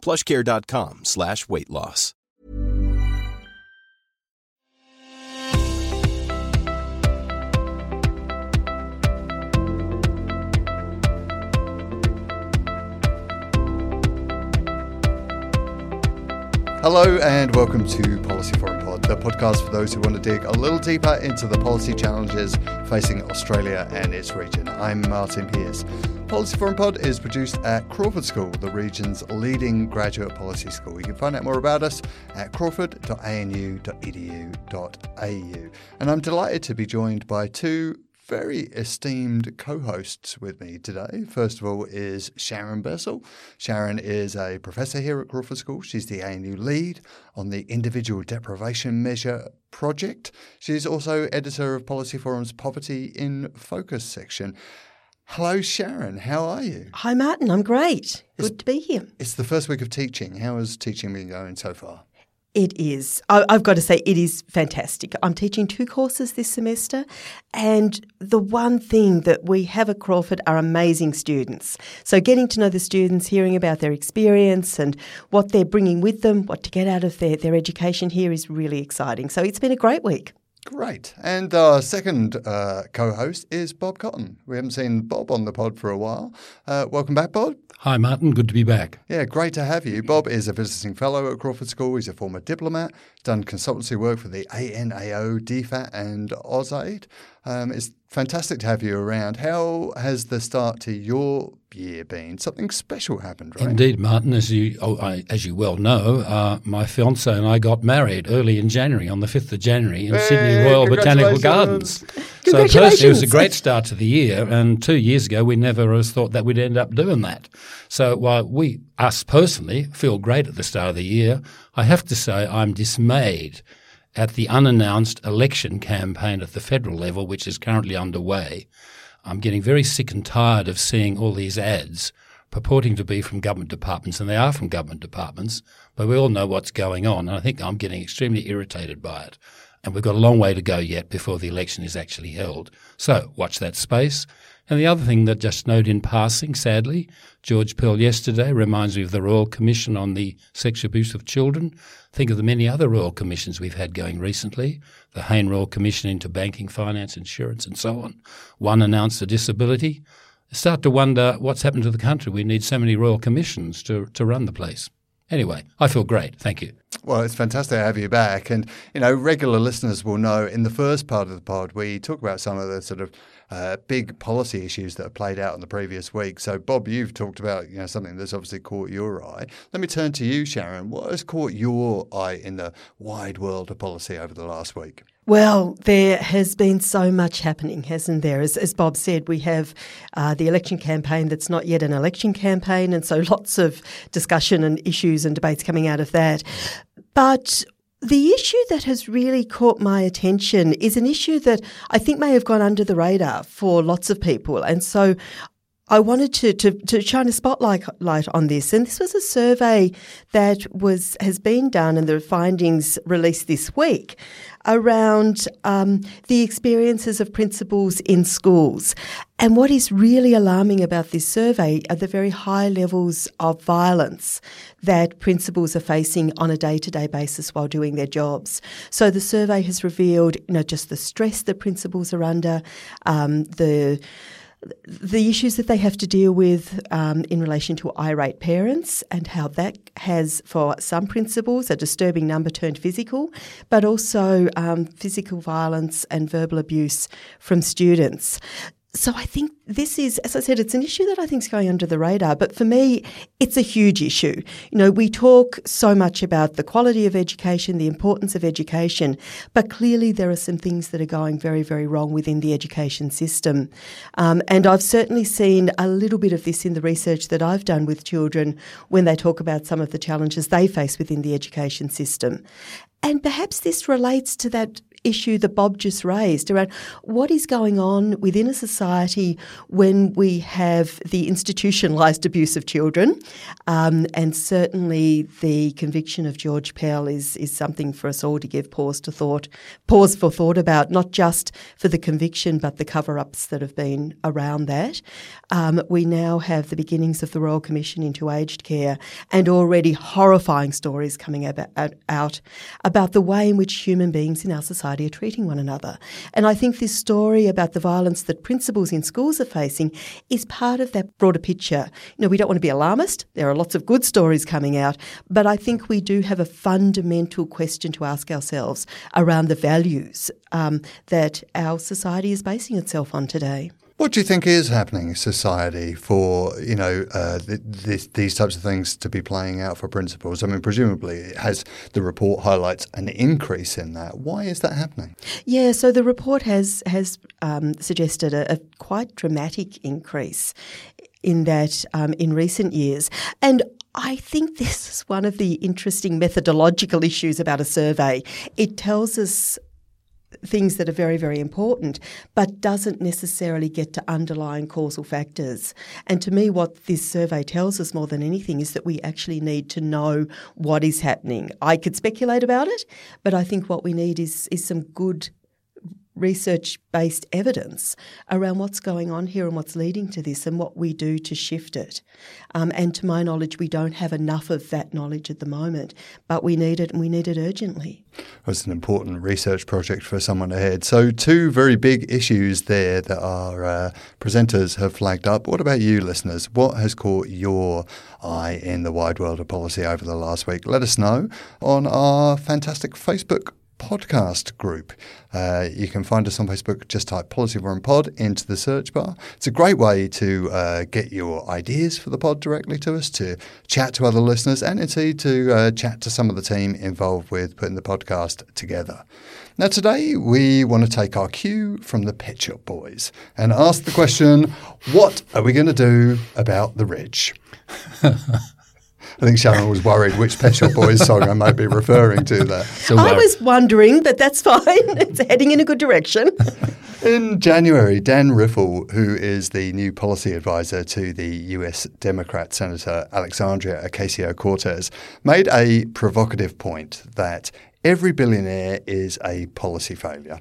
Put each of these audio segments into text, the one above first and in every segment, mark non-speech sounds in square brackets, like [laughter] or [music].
plushcare.com slash weight loss. Hello and welcome to Policy Forum Pod, the podcast for those who want to dig a little deeper into the policy challenges facing Australia and its region. I'm Martin Pearce. Policy Forum Pod is produced at Crawford School, the region's leading graduate policy school. You can find out more about us at crawford.anu.edu.au. And I'm delighted to be joined by two very esteemed co hosts with me today. First of all, is Sharon Bessell. Sharon is a professor here at Crawford School. She's the ANU lead on the Individual Deprivation Measure project. She's also editor of Policy Forum's Poverty in Focus section. Hello, Sharon. How are you? Hi, Martin. I'm great. Good to be here. It's the first week of teaching. How has teaching been going so far? It is. I, have got to say, it is fantastic. I'm teaching two courses this semester, and the one thing that we have at Crawford are amazing students. So, getting to know the students, hearing about their experience and what they're bringing with them, what to get out of their, their education here is really exciting. So, it's been a great week. Great. And our second uh, co host is Bob Cotton. We haven't seen Bob on the pod for a while. Uh, welcome back, Bob. Hi, Martin. Good to be back. Yeah, great to have you. Bob is a visiting fellow at Crawford School. He's a former diplomat, done consultancy work for the ANAO, DFAT, and AusAid. Um, it's fantastic to have you around. How has the start to your year been? Something special happened, right? Indeed, Martin. As you oh, I, as you well know, uh, my fiance and I got married early in January, on the fifth of January, in hey, Sydney Royal Botanical Gardens. [laughs] So personally, it was a great start to the year. And two years ago, we never thought that we'd end up doing that. So while we, us personally, feel great at the start of the year, I have to say I'm dismayed at the unannounced election campaign at the federal level, which is currently underway. I'm getting very sick and tired of seeing all these ads purporting to be from government departments, and they are from government departments, but we all know what's going on. And I think I'm getting extremely irritated by it. And we've got a long way to go yet before the election is actually held. So watch that space. And the other thing that just note in passing, sadly, George Pell yesterday reminds me of the Royal Commission on the Sexual Abuse of Children. Think of the many other Royal Commissions we've had going recently. The Hayne Royal Commission into banking, finance, insurance, and so on. One announced a disability. I start to wonder what's happened to the country. We need so many Royal Commissions to, to run the place. Anyway, I feel great. Thank you. Well, it's fantastic to have you back. And, you know, regular listeners will know in the first part of the pod, we talk about some of the sort of uh, big policy issues that have played out in the previous week. So, Bob, you've talked about you know something that's obviously caught your eye. Let me turn to you, Sharon. What has caught your eye in the wide world of policy over the last week? Well, there has been so much happening, hasn't there? As, as Bob said, we have uh, the election campaign that's not yet an election campaign, and so lots of discussion and issues and debates coming out of that. But the issue that has really caught my attention is an issue that I think may have gone under the radar for lots of people. And so I wanted to, to, to shine a spotlight light on this. And this was a survey that was has been done and the findings released this week around um, the experiences of principals in schools. And what is really alarming about this survey are the very high levels of violence that principals are facing on a day to day basis while doing their jobs. So the survey has revealed, you know, just the stress that principals are under, um, the the issues that they have to deal with um, in relation to irate parents and how that has, for some principals, a disturbing number turned physical, but also um, physical violence and verbal abuse from students. So I think this is, as I said, it's an issue that I think is going under the radar. But for me, it's a huge issue. You know, we talk so much about the quality of education, the importance of education, but clearly there are some things that are going very, very wrong within the education system. Um, and I've certainly seen a little bit of this in the research that I've done with children when they talk about some of the challenges they face within the education system. And perhaps this relates to that issue that Bob just raised around what is going on within a society when we have the institutionalised abuse of children. Um, and certainly the conviction of George Pell is, is something for us all to give pause to thought, pause for thought about, not just for the conviction, but the cover ups that have been around that. Um, we now have the beginnings of the Royal Commission into Aged Care and already horrifying stories coming about, out about the way in which human beings in our society society are treating one another. And I think this story about the violence that principals in schools are facing is part of that broader picture. You know, we don't want to be alarmist. There are lots of good stories coming out, but I think we do have a fundamental question to ask ourselves around the values um, that our society is basing itself on today. What do you think is happening in society for you know uh, th- th- these types of things to be playing out for principals? I mean, presumably, it has the report highlights an increase in that. Why is that happening? Yeah, so the report has has um, suggested a, a, quite dramatic increase in that um, in recent years, and I think this is one of the interesting methodological issues about a survey. It tells us things that are very, very important, but doesn't necessarily get to underlying causal factors. And to me, what this survey tells us more than anything is that we actually need to know what is happening. I could speculate about it, but I think what we need is, is some good research based evidence around what's going on here and what's leading to this and what we do to shift it. Um, and to my knowledge, we don't have enough of that knowledge at the moment, but we need it and we need it urgently. It's an important research project for someone ahead. So, two very big issues there that our uh, presenters have flagged up. What about you, listeners? What has caught your eye in the wide world of policy over the last week? Let us know on our fantastic Facebook podcast group. Uh, you can find us on Facebook. Just type Policy Forum Pod into the search bar. It's a great way to uh, get your ideas for the pod directly to us, to chat to other listeners, and indeed to uh, chat to some of the team involved with putting the podcast together. Now, today we want to take our cue from the Pet Shop Boys and ask the question what are we going to do about the rich? [laughs] I think Sharon was worried which Pet Shop Boys song I might be referring to there. So I was wondering, but that's fine. [laughs] it's heading in a good direction. [laughs] In January, Dan Riffle, who is the new policy advisor to the US Democrat Senator Alexandria Ocasio Cortez, made a provocative point that every billionaire is a policy failure.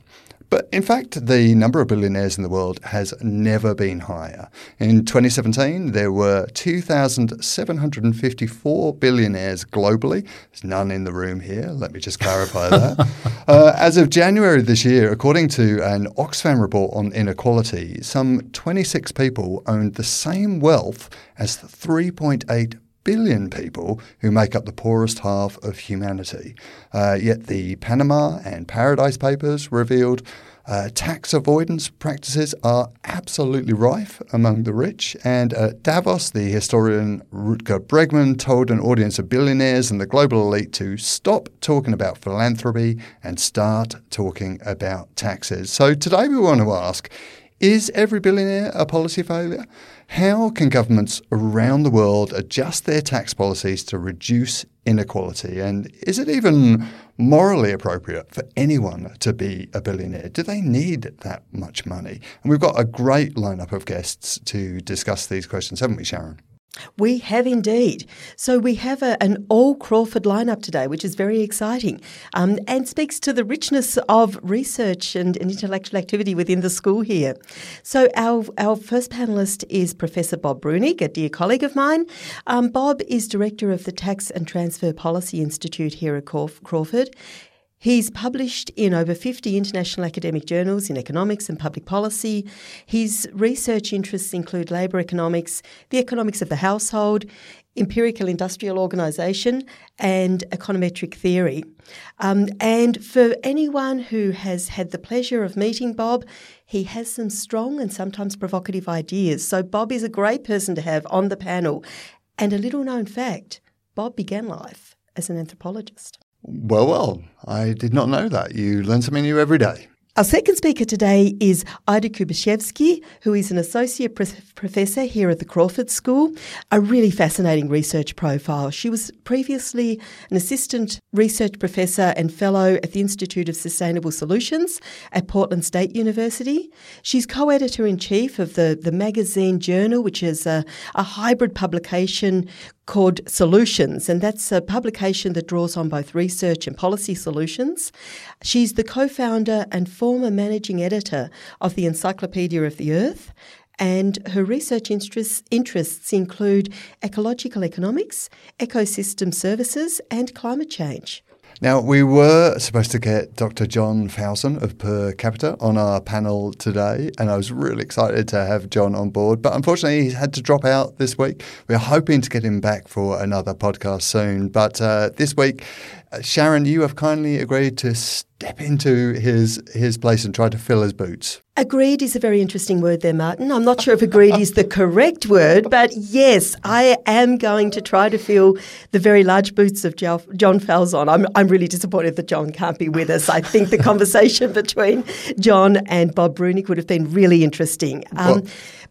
But in fact, the number of billionaires in the world has never been higher. In 2017, there were 2,754 billionaires globally. There's none in the room here. Let me just clarify that. [laughs] uh, as of January this year, according to an Oxfam report on inequality, some 26 people owned the same wealth as 3.8 billion people who make up the poorest half of humanity. Uh, yet the Panama and Paradise Papers revealed uh, tax avoidance practices are absolutely rife among the rich. And at Davos, the historian Rutger Bregman told an audience of billionaires and the global elite to stop talking about philanthropy and start talking about taxes. So today we want to ask is every billionaire a policy failure? How can governments around the world adjust their tax policies to reduce inequality? And is it even morally appropriate for anyone to be a billionaire? Do they need that much money? And we've got a great lineup of guests to discuss these questions, haven't we, Sharon? We have indeed. So we have a, an all Crawford lineup today, which is very exciting um, and speaks to the richness of research and, and, intellectual activity within the school here. So our, our first panellist is Professor Bob Breunig, a dear colleague of mine. Um, Bob is Director of the Tax and Transfer Policy Institute here at Crawford. He's published in over 50 international academic journals in economics and public policy. His research interests include labour economics, the economics of the household, empirical industrial organisation, and econometric theory. Um, and for anyone who has had the pleasure of meeting Bob, he has some strong and sometimes provocative ideas. So, Bob is a great person to have on the panel. And a little known fact Bob began life as an anthropologist. Well, well, I did not know that. You learn something new every day. Our second speaker today is Ida Kubiszewski, who is an associate professor here at the Crawford School. A really fascinating research profile. She was previously an assistant research professor and fellow at the Institute of Sustainable Solutions at Portland State University. She's co editor in chief of the, the magazine Journal, which is a, a hybrid publication called Solutions, and that's a publication that draws on both research and policy solutions. She's the co founder and former managing editor of the Encyclopedia of the Earth. And her research interests, interests include ecological economics, ecosystem services, and climate change. Now, we were supposed to get Dr. John Falzon of Per Capita on our panel today, and I was really excited to have John on board, but unfortunately, he's had to drop out this week. We're hoping to get him back for another podcast soon, but uh, this week, uh, Sharon, you have kindly agreed to step into his his place and try to fill his boots. Agreed is a very interesting word there, Martin. I'm not sure if agreed is the correct word, but yes, I am going to try to fill the very large boots of John Falzon. I'm, I'm really disappointed that John can't be with us. I think the [laughs] conversation between John and Bob Breunig would have been really interesting. Um, well,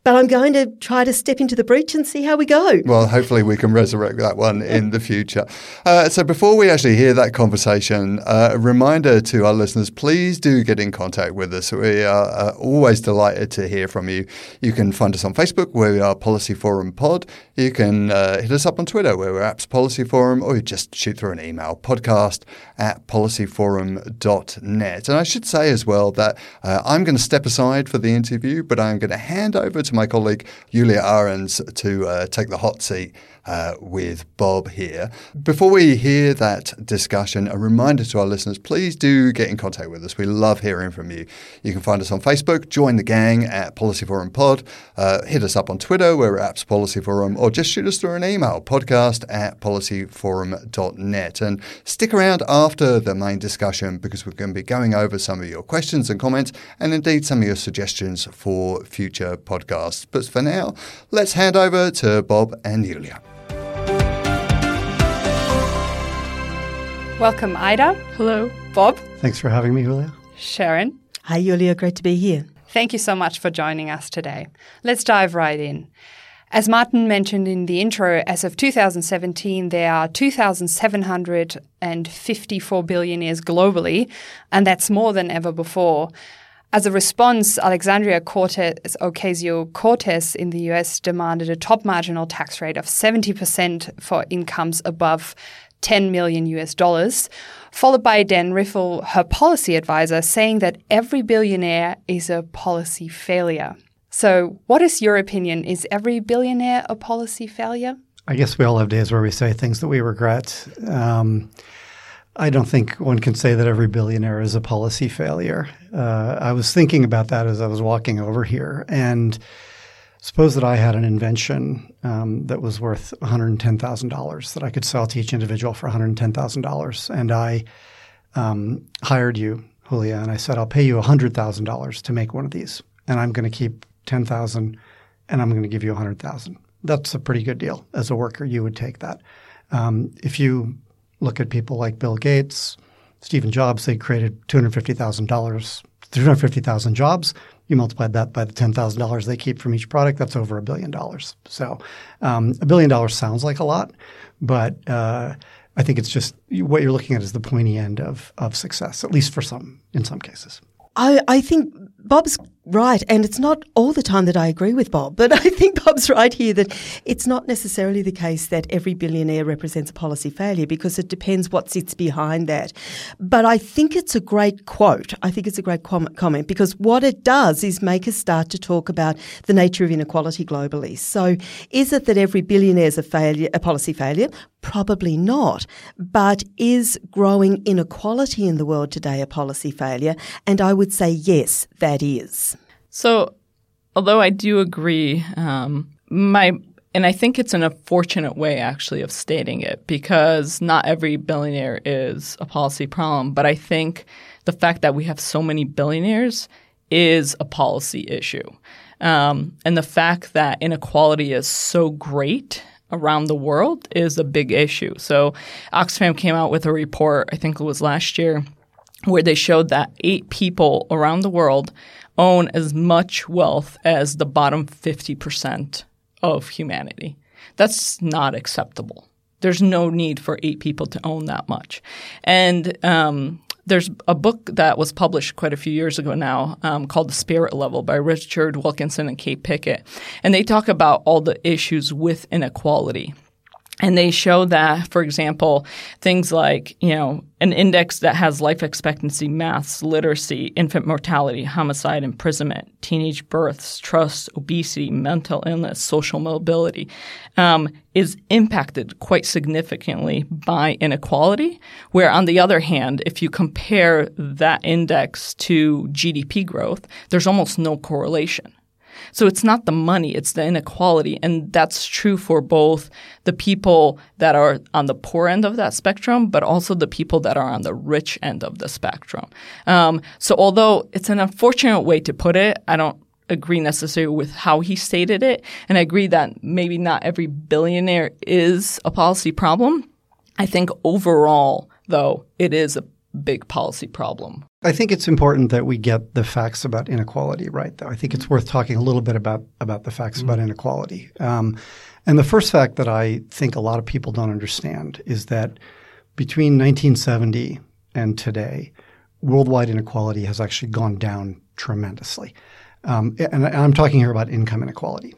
but I'm going to try to step into the breach and see how we go. Well, hopefully we can resurrect that one in the future. Uh, so before we actually hear that conversation, uh, a reminder to our listeners, please do get in contact with us. We are uh, always delighted to hear from you. You can find us on Facebook where we are Policy Forum Pod. You can uh, hit us up on Twitter where we're Apps Policy Forum or you just shoot through an email, podcast at policyforum.net. And I should say as well that uh, I'm going to step aside for the interview, but I'm going to hand over to my colleague Julia Ahrens to uh, take the hot seat uh, with Bob here. Before we hear that discussion, a reminder to our listeners please do get in contact with us. We love hearing from you. You can find us on Facebook, join the gang at Policy Forum Pod, uh, hit us up on Twitter, we're at Policy Forum, or just shoot us through an email, podcast at policyforum.net. And stick around after the main discussion because we're going to be going over some of your questions and comments and indeed some of your suggestions for future podcasts. But for now, let's hand over to Bob and Julia. Welcome, Ida. Hello. Bob. Thanks for having me, Julia. Sharon. Hi, Julia. Great to be here. Thank you so much for joining us today. Let's dive right in. As Martin mentioned in the intro, as of 2017, there are 2,754 billionaires globally, and that's more than ever before. As a response, Alexandria Cortez Ocasio Cortez in the US demanded a top marginal tax rate of 70% for incomes above 10 million US dollars, followed by Dan Riffle, her policy advisor, saying that every billionaire is a policy failure. So, what is your opinion? Is every billionaire a policy failure? I guess we all have days where we say things that we regret. Um, I don't think one can say that every billionaire is a policy failure. Uh, I was thinking about that as I was walking over here. And Suppose that I had an invention um, that was worth $110,000 that I could sell to each individual for $110,000. And I um, hired you, Julia, and I said, I'll pay you $100,000 to make one of these. And I'm going to keep 10000 and I'm going to give you 100000 That's a pretty good deal. As a worker, you would take that. Um, if you look at people like Bill Gates, Stephen Jobs, they created $250,000, 250,000 jobs you multiply that by the $10,000 they keep from each product, that's over a billion dollars. So um, a billion dollars sounds like a lot, but uh, I think it's just what you're looking at is the pointy end of, of success, at least for some, in some cases. I, I think Bob's right, and it's not all the time that I agree with Bob, but [laughs] I think Bob's right here that it's not necessarily the case that every billionaire represents a policy failure because it depends what sits behind that. But I think it's a great quote. I think it's a great com- comment because what it does is make us start to talk about the nature of inequality globally. So, is it that every billionaire is a failure, a policy failure? Probably not. But is growing inequality in the world today a policy failure? And I would say yes, that is. So, although I do agree, um, my and I think it's an unfortunate way actually of stating it because not every billionaire is a policy problem. But I think the fact that we have so many billionaires is a policy issue. Um, and the fact that inequality is so great around the world is a big issue. So Oxfam came out with a report, I think it was last year, where they showed that eight people around the world own as much wealth as the bottom 50% of humanity. That's not acceptable. There's no need for eight people to own that much. And um, there's a book that was published quite a few years ago now um, called The Spirit Level by Richard Wilkinson and Kate Pickett. And they talk about all the issues with inequality. And they show that, for example, things like, you know, an index that has life expectancy, maths, literacy, infant mortality, homicide, imprisonment, teenage births, trust, obesity, mental illness, social mobility, um, is impacted quite significantly by inequality. Where, on the other hand, if you compare that index to GDP growth, there's almost no correlation. So it's not the money, it's the inequality. And that's true for both the people that are on the poor end of that spectrum, but also the people that are on the rich end of the spectrum. Um, so although it's an unfortunate way to put it, I don't agree necessarily with how he stated it. And I agree that maybe not every billionaire is a policy problem. I think overall, though, it is a big policy problem. I think it's important that we get the facts about inequality right, though. I think it's worth talking a little bit about, about the facts mm-hmm. about inequality. Um, and the first fact that I think a lot of people don't understand is that between 1970 and today, worldwide inequality has actually gone down tremendously. Um, and I'm talking here about income inequality.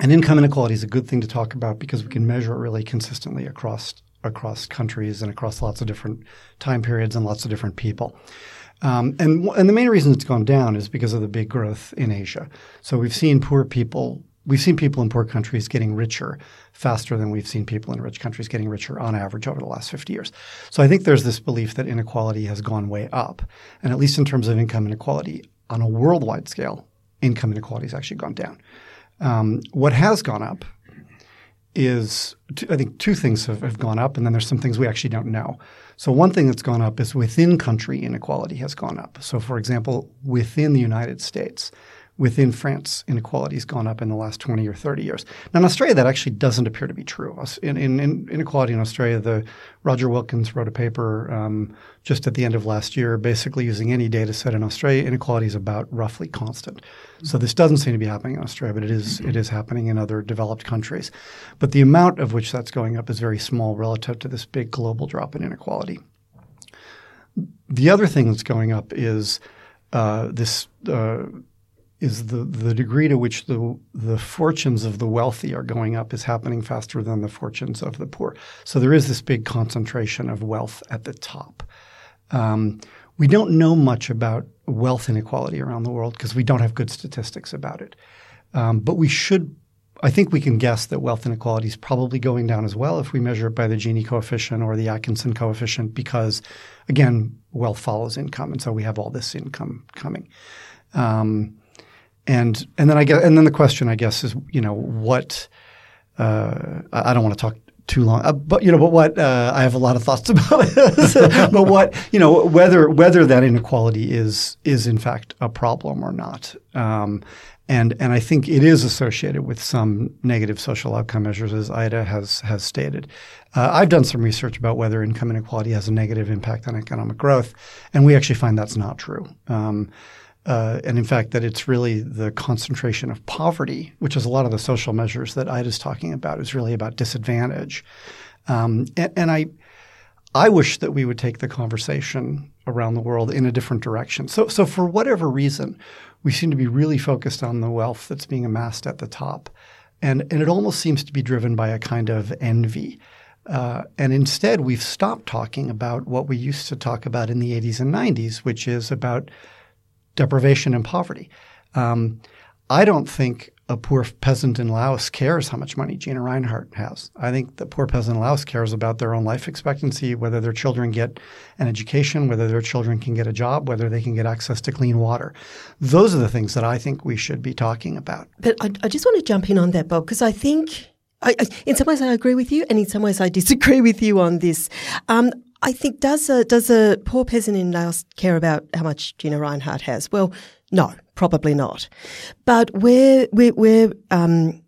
And income inequality is a good thing to talk about because we can measure it really consistently across across countries and across lots of different time periods and lots of different people. Um, and and the main reason it's gone down is because of the big growth in Asia. So we've seen poor people. We've seen people in poor countries getting richer faster than we've seen people in rich countries getting richer on average over the last 50 years. So I think there's this belief that inequality has gone way up. And at least in terms of income inequality on a worldwide scale, income inequality has actually gone down. Um, what has gone up is I think two things have, have, gone up, and then there's some things we actually don't know. So one thing that's gone up is within country inequality has gone up. So for example, within the United States, within France, inequality has gone up in the last 20 or 30 years. Now, in Australia, that actually doesn't appear to be true. In, in, in inequality in Australia, the Roger Wilkins wrote a paper um, just at the end of last year, basically using any data set in Australia, inequality is about roughly constant. So this doesn't seem to be happening in Australia, but it is it is happening in other developed countries. But the amount of which that's going up is very small relative to this big global drop in inequality. The other thing that's going up is uh, this. Uh, is the, the degree to which the the fortunes of the wealthy are going up is happening faster than the fortunes of the poor. So there is this big concentration of wealth at the top. Um, we don't know much about wealth inequality around the world because we don't have good statistics about it. Um, but we should, I think we can guess that wealth inequality is probably going down as well if we measure it by the Gini coefficient or the Atkinson coefficient because, again, wealth follows income. And so we have all this income coming. Um, and and then I guess and then the question I guess is you know what uh, I don't want to talk too long, uh, but you know, but what uh, I have a lot of thoughts [laughs] about this. [laughs] but what you know, whether whether that inequality is is in fact a problem or not, um, and and I think it is associated with some negative social outcome measures, as Ida has has stated. Uh, I've done some research about whether income inequality has a negative impact on economic growth, and we actually find that's not true. Um, uh, and in fact, that it's really the concentration of poverty, which is a lot of the social measures that Ida's talking about, is really about disadvantage. Um, and, and, I, I wish that we would take the conversation around the world in a different direction. So, so for whatever reason, we seem to be really focused on the wealth that's being amassed at the top. And, and it almost seems to be driven by a kind of envy. Uh, and instead, we've stopped talking about what we used to talk about in the 80s and 90s, which is about deprivation and poverty. Um, I don't think a poor peasant in Laos cares how much money Gina Rinehart has. I think the poor peasant in Laos cares about their own life expectancy, whether their children get an education, whether their children can get a job, whether they can get access to clean water. Those are the things that I think we should be talking about. But I, I just want to jump in on that, Bob, because I think, I, in some ways, I agree with you, and in some ways, I disagree with you on this. Um, I think does a does a poor peasant in Laos care about how much Gina Rinehart has? Well, no, probably not. But we're, we're, we're um,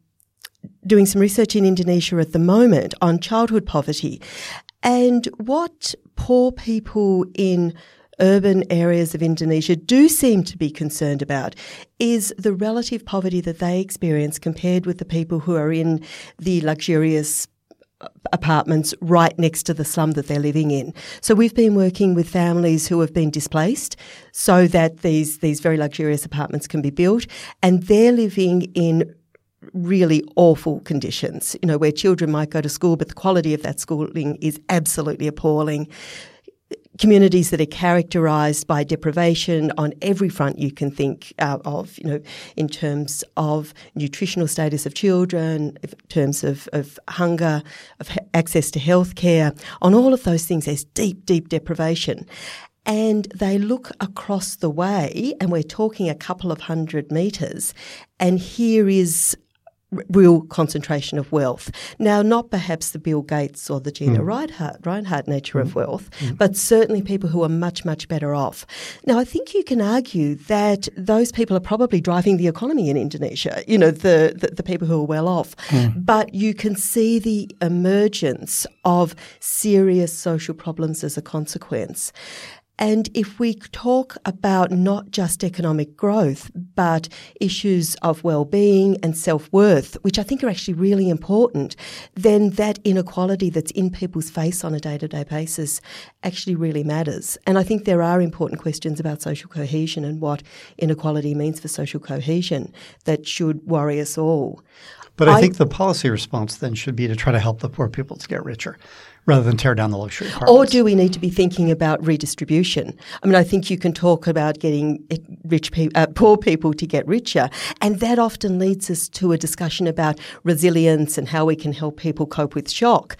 doing some research in Indonesia at the moment on childhood poverty. And what poor people in urban areas of Indonesia do seem to be concerned about is the relative poverty that they experience compared with the people who are in the luxurious apartments right next to the slum that they're living in. So we've been working with families who have been displaced so that these these very luxurious apartments can be built. And they're living in really awful conditions, you know, where children might go to school, but the quality of that schooling is absolutely appalling communities that are characterised by deprivation on every front you can think uh, of, you know, in terms of nutritional status of children, in terms of, of hunger, of access to healthcare. On all of those things, there's deep, deep deprivation. And they look across the way, and we're talking a couple of hundred metres, and here is real concentration of wealth. Now, not perhaps the Bill Gates or the Gina mm. Rinehart, Rinehart nature mm. of wealth, mm. but certainly people who are much, much better off. Now, I think you can argue that those people are probably driving the economy in Indonesia, you know, the, the, the people who are well off. Mm. But you can see the emergence of serious social problems as a consequence. And if we talk about not just economic growth, but issues of well-being and self-worth, which I think are actually really important, then that inequality that's in people's face on a day-to-day basis actually really matters. And I think there are important questions about social cohesion and what inequality means for social cohesion that should worry us all. But I, I think the policy response then should be to try to help the poor people to get richer rather than tear down the luxury apartments. Or do we need to be thinking about redistribution? I mean, I think you can talk about getting rich pe- uh, poor people to get richer, and that often leads us to a discussion about resilience and how we can help people cope with shock.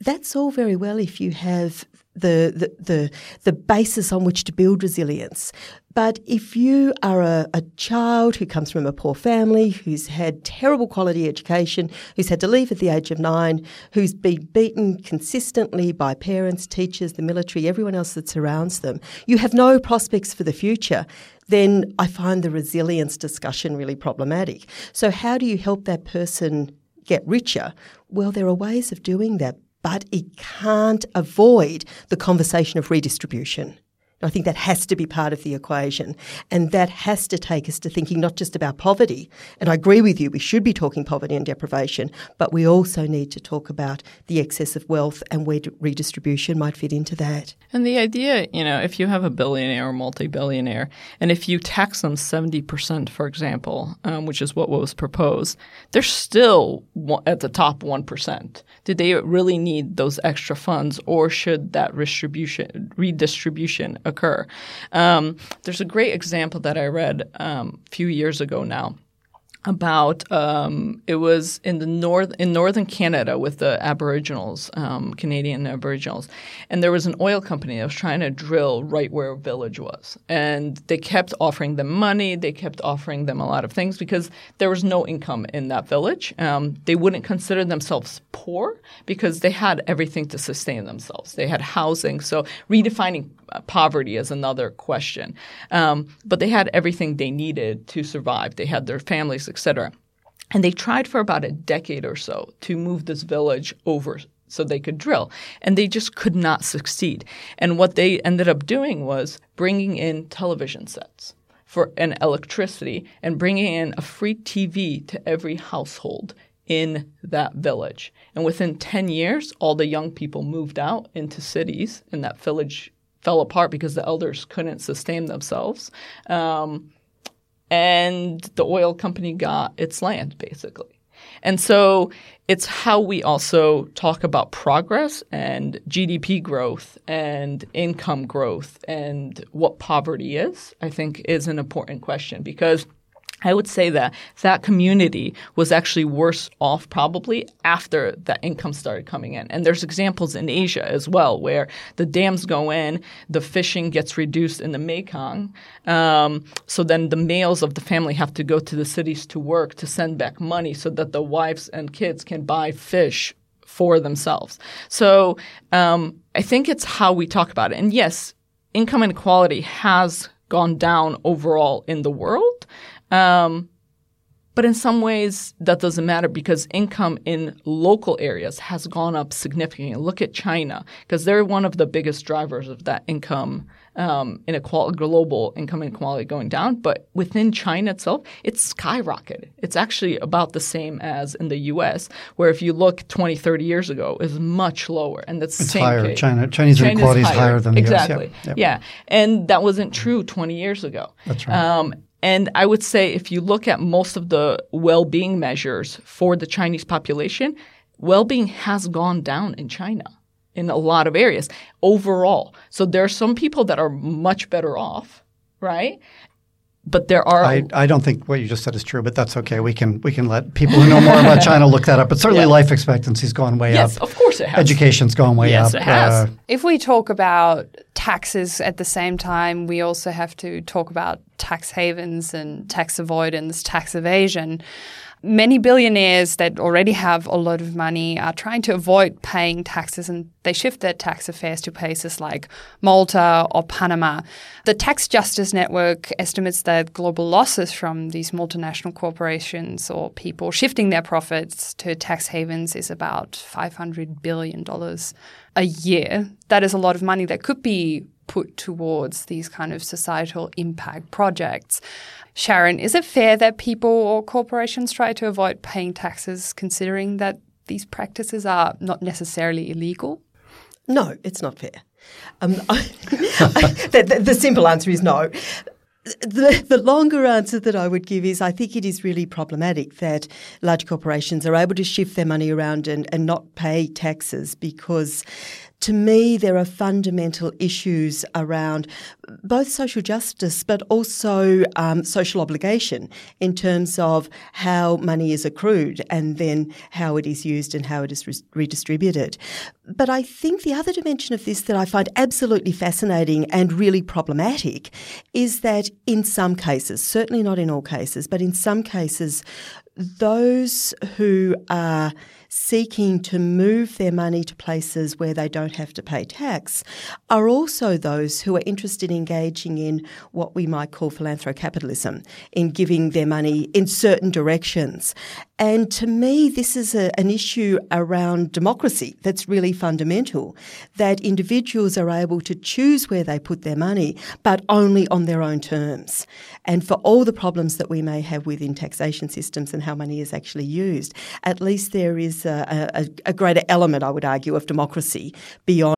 That's all very well if you have the, the, the, the basis on which to build resilience. But if you are a, a, child who comes from a poor family, who's had terrible quality education, who's had to leave at the age of nine, who's been beaten consistently by parents, teachers, the military, everyone else that surrounds them, you have no prospects for the future, then I find the resilience discussion really problematic. So, how do you help that person get richer? Well, there are ways of doing that but it can't avoid the conversation of redistribution. I think that has to be part of the equation. And that has to take us to thinking not just about poverty. And I agree with you, we should be talking poverty and deprivation, but we also need to talk about the excess of wealth and where redistribution might fit into that. And the idea, you know, if you have a billionaire or multi billionaire, and if you tax them 70%, for example, um, which is what was proposed, they're still at the top 1%. Do they really need those extra funds, or should that redistribution, redistribution occur. Um, there's a great example that I read um, a few years ago now about um, it was in the north in northern Canada with the Aboriginals, um, Canadian Aboriginals, and there was an oil company that was trying to drill right where a village was, and they kept offering them money, they kept offering them a lot of things because there was no income in that village. Um, they wouldn't consider themselves poor because they had everything to sustain themselves. They had housing, so redefining poverty is another question. Um, but they had everything they needed to survive. They had their families, etc. And they tried for about a decade or so to move this village over so they could drill. And they just could not succeed. And what they ended up doing was bringing in television sets for an electricity and bringing in a free TV to every household in that village. And within 10 years, all the young people moved out into cities, in that village fell apart because the elders couldn't sustain themselves. Um, and the oil company got its land, basically. And so it's how we also talk about progress and GDP growth and income growth and what poverty is, I think is an important question because – I would say that that community was actually worse off probably after that income started coming in. And there's examples in Asia as well where the dams go in, the fishing gets reduced in the Mekong. Um, so then the males of the family have to go to the cities to work to send back money so that the wives and kids can buy fish for themselves. So um, I think it's how we talk about it. And yes, income inequality has gone down overall in the world. Um, but in some ways, that doesn't matter because income in local areas has gone up significantly. Look at China, because they're one of the biggest drivers of that income um, inequality, global income inequality going down. But within China itself, it's skyrocketed. It's actually about the same as in the U.S., where if you look 20, 30 years ago, is much lower, and that's it's same higher. case. China, Chinese China's inequality is higher than the exactly. U.S. Yeah, yeah, and that wasn't true 20 years ago. That's right. Um, and I would say if you look at most of the well being measures for the Chinese population, well being has gone down in China in a lot of areas overall. So there are some people that are much better off, right? But there are. I, I don't think what you just said is true, but that's okay. We can we can let people who know more about [laughs] China look that up. But certainly, Yeah. life expectancy's gone way yes, up. of course it has. Education's gone way Yes, up. it has. Uh, If we talk about taxes at the same time, we also have to talk about tax havens and tax avoidance, tax evasion. Many billionaires that already have a lot of money are trying to avoid paying taxes and they shift their tax affairs to places like Malta or Panama. The Tax Justice Network estimates that global losses from these multinational corporations or people shifting their profits to tax havens is about $500 billion a year. That is a lot of money that could be put towards these kind of societal impact projects. Sharon, is it fair that people or corporations try to avoid paying taxes considering that these practices are not necessarily illegal? No, it's not fair. Um, [laughs] the, the, the simple answer is no. The, the longer answer that I would give is I think it is really problematic that large corporations are able to shift their money around and, and not pay taxes because to me, there are fundamental issues around both social justice but also um, social obligation in terms of how money is accrued and then how it is used and how it is re- redistributed. But I think the other dimension of this that I find absolutely fascinating and really problematic is that in some cases, certainly not in all cases, but in some cases, those who are seeking to move their money to places where they don't have to pay tax are also those who are interested in engaging in what we might call philanthrocapitalism, in giving their money in certain directions. And to me, this is a, an issue around democracy that's really fundamental, that individuals are able to choose where they put their money, but only on their own terms. And for all the problems that we may have within taxation systems and how money is actually used, at least there is a, a, a greater element, I would argue, of democracy beyond.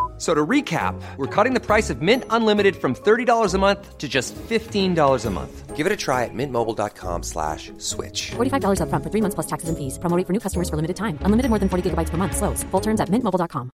F- So to recap, we're cutting the price of Mint Unlimited from $30 a month to just $15 a month. Give it a try at mintmobile.com slash switch. $45 upfront for three months plus taxes and fees. Promo rate for new customers for limited time. Unlimited more than 40 gigabytes per month. Slows. Full terms at mintmobile.com.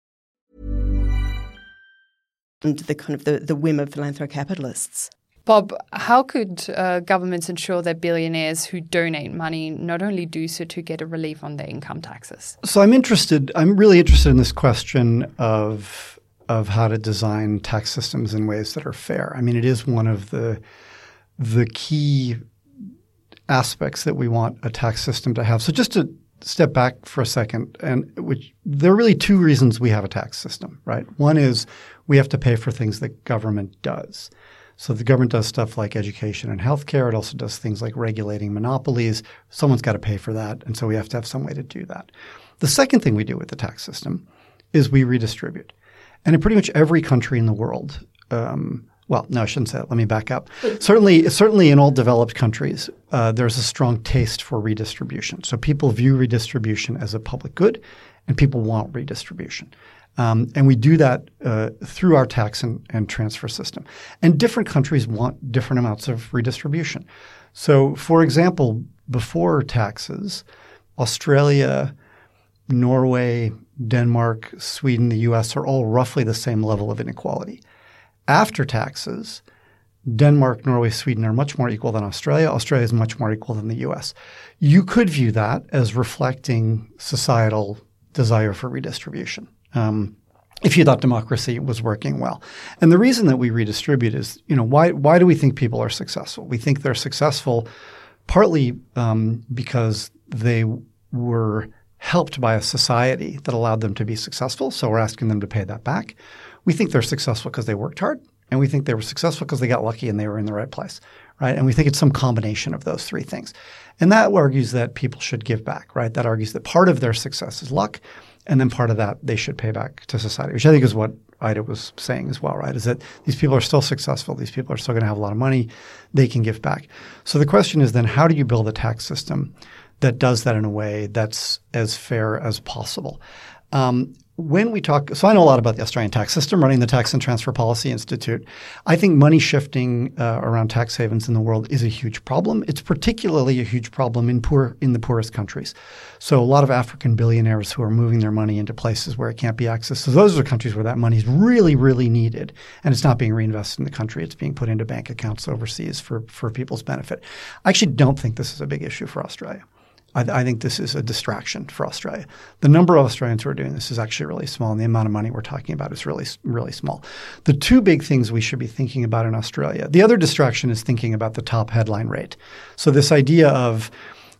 And the kind of the, the whim of philanthrocapitalists. Bob, how could uh, governments ensure that billionaires who donate money not only do so to get a relief on their income taxes? So I'm interested. I'm really interested in this question of of how to design tax systems in ways that are fair. I mean, it is one of the the key aspects that we want a tax system to have. So just to step back for a second, and which there are really two reasons we have a tax system, right? One is we have to pay for things that government does. So the government does stuff like education and healthcare. It also does things like regulating monopolies. Someone's got to pay for that, and so we have to have some way to do that. The second thing we do with the tax system is we redistribute. And in pretty much every country in the world, um, well, no, I shouldn't say that. Let me back up. certainly, certainly in all developed countries, uh, there's a strong taste for redistribution. So people view redistribution as a public good, and people want redistribution. Um, and we do that uh, through our tax and, and, transfer system. And different countries want different amounts of redistribution. So, for example, before taxes, Australia, Norway, Denmark, Sweden, the US are all roughly the same level of inequality. After taxes, Denmark, Norway, Sweden are much more equal than Australia. Australia is much more equal than the US. You could view that as reflecting societal desire for redistribution um, if you thought democracy was working well. And the reason that we redistribute is, you know, why why do we think people are successful? We think they're successful partly um, because they were helped by a society that allowed them to be successful. So we're asking them to pay that back. We think they're successful because they worked hard, and we think they were successful because they got lucky and they were in the right place, right? And we think it's some combination of those three things. And that argues that people should give back, right? That argues that part of their success is luck and then part of that they should pay back to society, which I think is what Ida was saying as well, right? Is that these people are still successful. These people are still going to have a lot of money. They can give back. So the question is then how do you build a tax system that does that in a way that's as fair as possible? Um, when we talk, so I know a lot about the Australian tax system, running the Tax and Transfer Policy Institute. I think money shifting uh, around tax havens in the world is a huge problem. It's particularly a huge problem in poor in the poorest countries. So a lot of African billionaires who are moving their money into places where it can't be accessed. So those are countries where that money is really, really needed, and it's not being reinvested in the country. It's being put into bank accounts overseas for for people's benefit. I actually don't think this is a big issue for Australia. I, I, think this is a distraction for Australia. The number of Australians who are doing this is actually really small, and the amount of money we're talking about is really, really small. The two big things we should be thinking about in Australia. The other distraction is thinking about the top headline rate. So this idea of,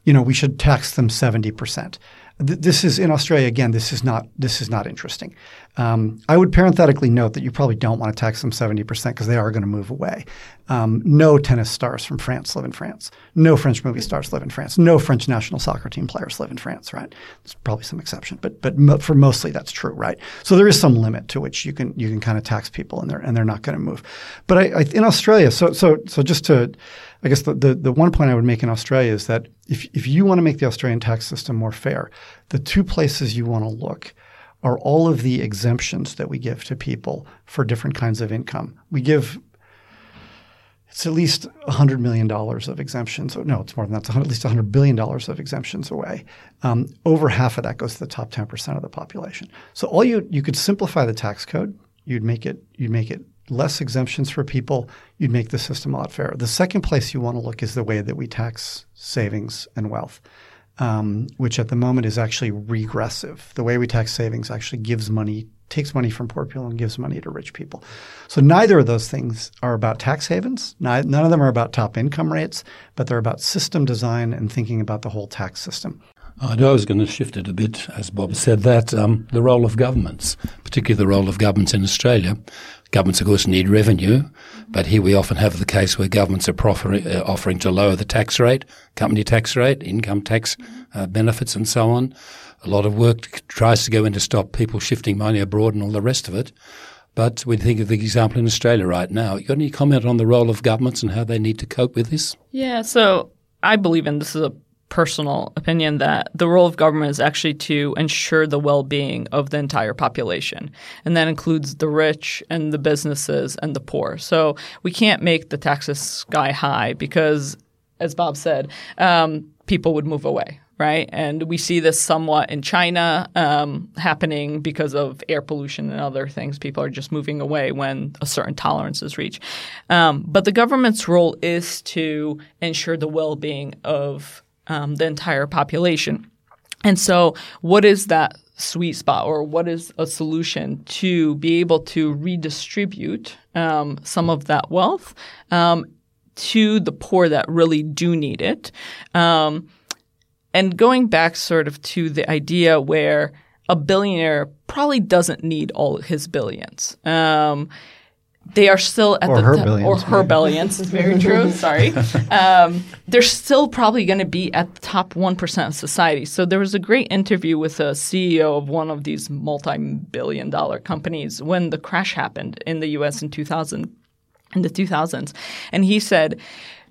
you know, we should tax them seventy percent this is in Australia again. This is not this is not interesting. Um, I would parenthetically note that you probably don't want to tax them seventy percent because they are going to move away. Um, no tennis stars from France live in France. No French movie stars live in France. No French national soccer team players live in France. Right? There's probably some exception, but but mo- for mostly that's true. Right? So there is some limit to which you can you can kind of tax people and they're and they're not going to move. But I, I, in Australia, so so so just to I guess the, the, the, one point I would make in Australia is that if, if you want to make the Australian tax system more fair, the two places you want to look are all of the exemptions that we give to people for different kinds of income. We give it's at least $100 million of exemptions. No, it's more than that. It's at least $100 billion of exemptions away. Um, over half of that goes to the top 10% of the population. So all you you could simplify the tax code. You'd make it you'd make it less exemptions for people, you'd make the system a lot fairer. The second place you want to look is the way that we tax savings and wealth, um, which at the moment is actually regressive. The way we tax savings actually gives money, takes money from poor people and gives money to rich people. So neither of those things are about tax havens. None of them are about top income rates, but they're about system design and thinking about the whole tax system. I was going to shift it a bit, as Bob said, that um, the role of governments, particularly the role of governments in Australia. Governments, of course, need revenue, but here we often have the case where governments are proffering, uh, offering to lower the tax rate, company tax rate, income tax uh, benefits, and so on. A lot of work tries to go in to stop people shifting money abroad and all the rest of it. But we think of the example in Australia right now. You got any comment on the role of governments and how they need to cope with this? Yeah, so I believe in this is a personal opinion that the role of government is actually to ensure the well-being of the entire population and that includes the rich and the businesses and the poor so we can't make the taxes sky high because as bob said um, people would move away right? And we see this somewhat in China um, happening because of air pollution and other things. People are just moving away when a certain tolerance is reached. Um, but the government's role is to ensure the well being of um, the entire population. And so, what is that sweet spot, or what is a solution to be able to redistribute um, some of that wealth um, to the poor that really do need it? Um, and going back sort of to the idea where a billionaire probably doesn't need all his billions. Um, they are still at Or the her top- billions, or her maybe. billions. Very [laughs] true. Sorry, um, they're still probably going to be at the top one percent of society. So there was a great interview with a CEO of one of these multi-billion-dollar companies when the crash happened in the U.S. in 2000 in the 2000s. And he said,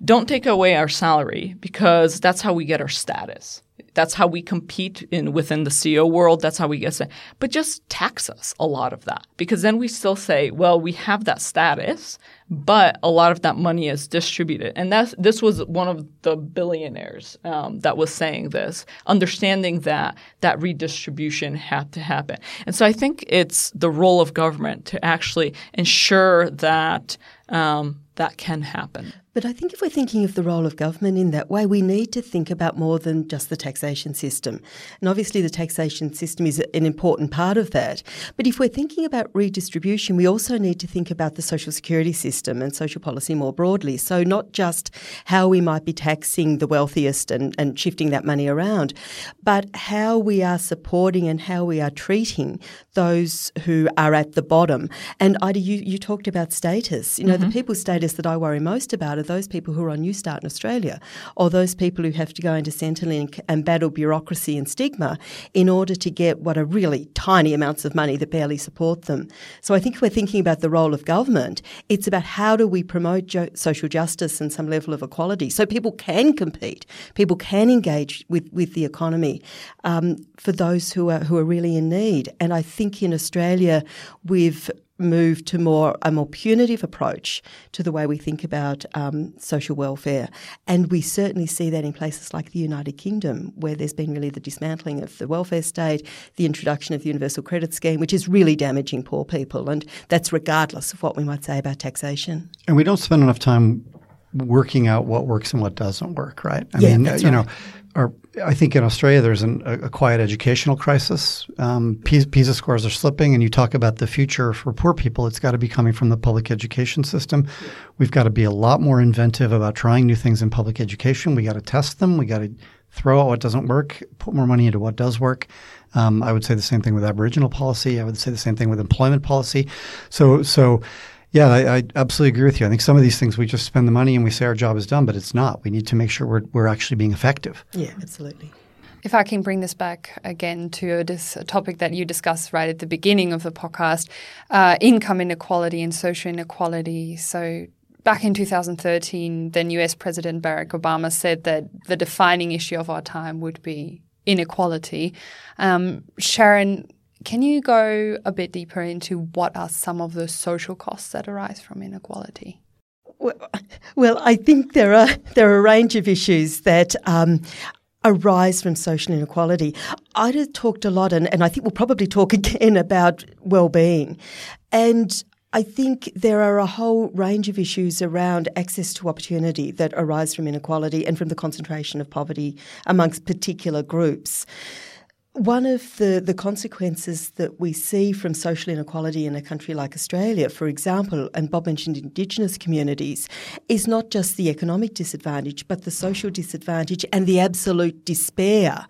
don't take away our salary because that's how we get our status. That's how we compete in within the CEO world. That's how we get it. But just tax us a lot of that because then we still say, well, we have that status, but a lot of that money is distributed. And that's, this was one of the billionaires um, that was saying this, understanding that that redistribution had to happen. And so I think it's the role of government to actually ensure that um, that can happen. But I think if we're thinking of the role of government in that way, we need to think about more than just the taxation system. And obviously, the taxation system is an important part of that. But if we're thinking about redistribution, we also need to think about the social security system and social policy more broadly. So, not just how we might be taxing the wealthiest and, and shifting that money around, but how we are supporting and how we are treating those who are at the bottom. And Ida, you, you talked about status. You know, the mm-hmm. people's status that I worry most about those people who are on Newstart in Australia or those people who have to go into Centrelink and battle bureaucracy and stigma in order to get what are really tiny amounts of money that barely support them. So I think if we're thinking about the role of government, it's about how do we promote jo- social justice and some level of equality so people can compete, people can engage with, with the economy um, for those who are who are really in need. And I think in Australia we've moved to more a more punitive approach to the way we think about um, social welfare, and we certainly see that in places like the United Kingdom, where there's been really the dismantling of the welfare state, the introduction of the universal credit scheme, which is really damaging poor people, and that's regardless of what we might say about taxation. And we don't spend enough time working out what works and what doesn't work, right? I Yeah, mean, you right. know, our, I think in Australia there's an, a, a quiet educational crisis. Um, PISA, PISA scores are slipping, and you talk about the future for poor people. It's got to be coming from the public education system. We've got to be a lot more inventive about trying new things in public education. We got to test them. We got to throw out what doesn't work, put more money into what does work. Um, I would say the same thing with Aboriginal policy. I would say the same thing with employment policy. So, so yeah, I, I absolutely agree with you. I think some of these things we just spend the money and we say our job is done, but it's not. We need to make sure we're, we're actually being effective. Yeah, absolutely. If I can bring this back again to this topic that you discussed right at the beginning of the podcast uh, income inequality and social inequality. So, back in 2013, then US President Barack Obama said that the defining issue of our time would be inequality. Um, Sharon, can you go a bit deeper into what are some of the social costs that arise from inequality? Well, well, I think there are there are a range of issues that um, arise from social inequality. Ida talked a lot, and, and I think we'll probably talk [laughs] again about well-being, and I think there are a whole range of issues around access to opportunity that arise from inequality and from the concentration of poverty amongst particular groups. One of the, the consequences that we see from social inequality in a country like Australia, for example, and Bob mentioned Indigenous communities, is not just the economic disadvantage, but the social disadvantage and the absolute despair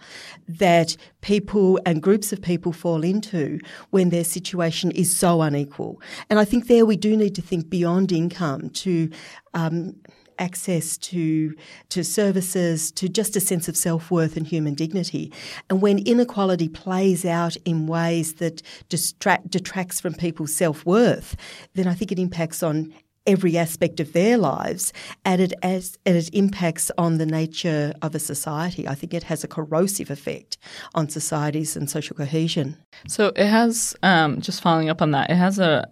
that people and groups of people fall into when their situation is so unequal. And I think there we do need to think beyond income to um, access to to services, to just a sense of self worth and human dignity. And when inequality plays out in ways that distract detracts from people's self worth, then I think it impacts on every aspect of their lives and it as and it impacts on the nature of a society. I think it has a corrosive effect on societies and social cohesion. So it has, um, just following up on that, it has a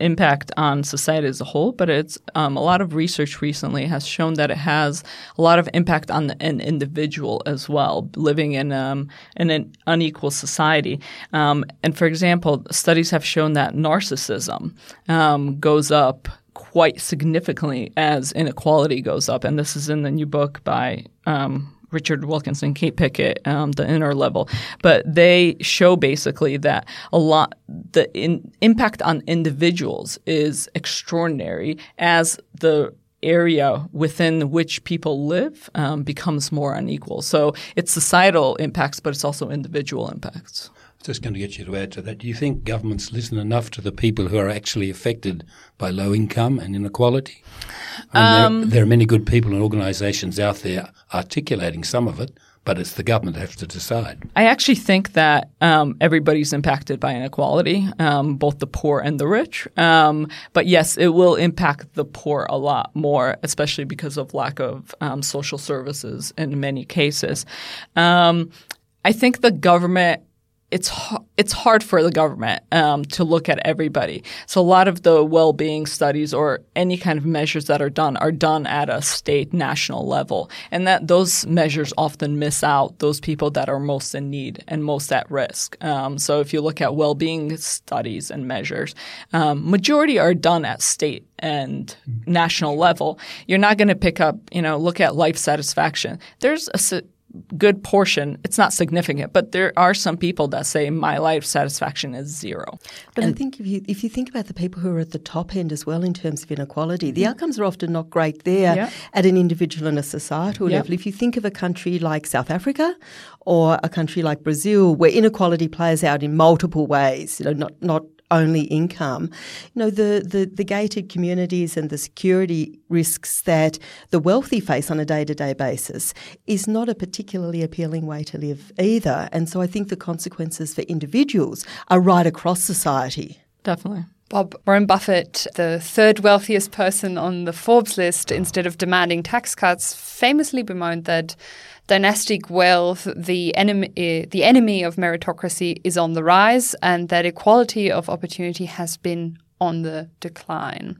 impact on society as a whole, but it's um, a lot of research recently has shown that it has a lot of impact on the, an individual as well, living in um, in an unequal society. Um, and for example, studies have shown that narcissism um, goes up quite significantly as inequality goes up, and this is in the new book by. Um, Richard Wilkinson, Kate Pickett, um, the inner level, but they show basically that a lot the in, impact on individuals is extraordinary as the area within which people live um, becomes more unequal. So it's societal impacts, but it's also individual impacts. Just going to get you to add to that. Do you think governments listen enough to the people who are actually affected by low income and inequality? I mean, um, there, there, are many good people and organisations out there articulating some of it, but it's the government that has to decide. I actually think that um, everybody's impacted by inequality, um, both the poor and the rich. Um, but yes, it will impact the poor a lot more, especially because of lack of um, social services in many cases. Um, I think the government it's it's hard for the government um, to look at everybody. So a lot of the well-being studies or any kind of measures that are done are done at a state national level, and that those measures often miss out those people that are most in need and most at risk. Um, so if you look at well-being studies and measures, um, majority are done at state and national level. You're not going to pick up, you know, look at life satisfaction. There's a good portion, it's not significant, but there are some people that say my life satisfaction is zero. But and I think if you if you think about the people who are at the top end as well in terms of inequality, the outcomes are often not great there yeah. at an individual and a societal yeah. level. If you think of a country like South Africa or a country like Brazil, where inequality plays out in multiple ways, you know, not not only income. You know, the, the, the gated communities and the security risks that the wealthy face on a day to day basis is not a particularly appealing way to live either. And so I think the consequences for individuals are right across society. Definitely. Bob, Warren Buffett, the third wealthiest person on the Forbes list, instead of demanding tax cuts, famously bemoaned that dynastic wealth, the enemy, uh, the enemy of meritocracy, is on the rise, and that equality of opportunity has been on the decline.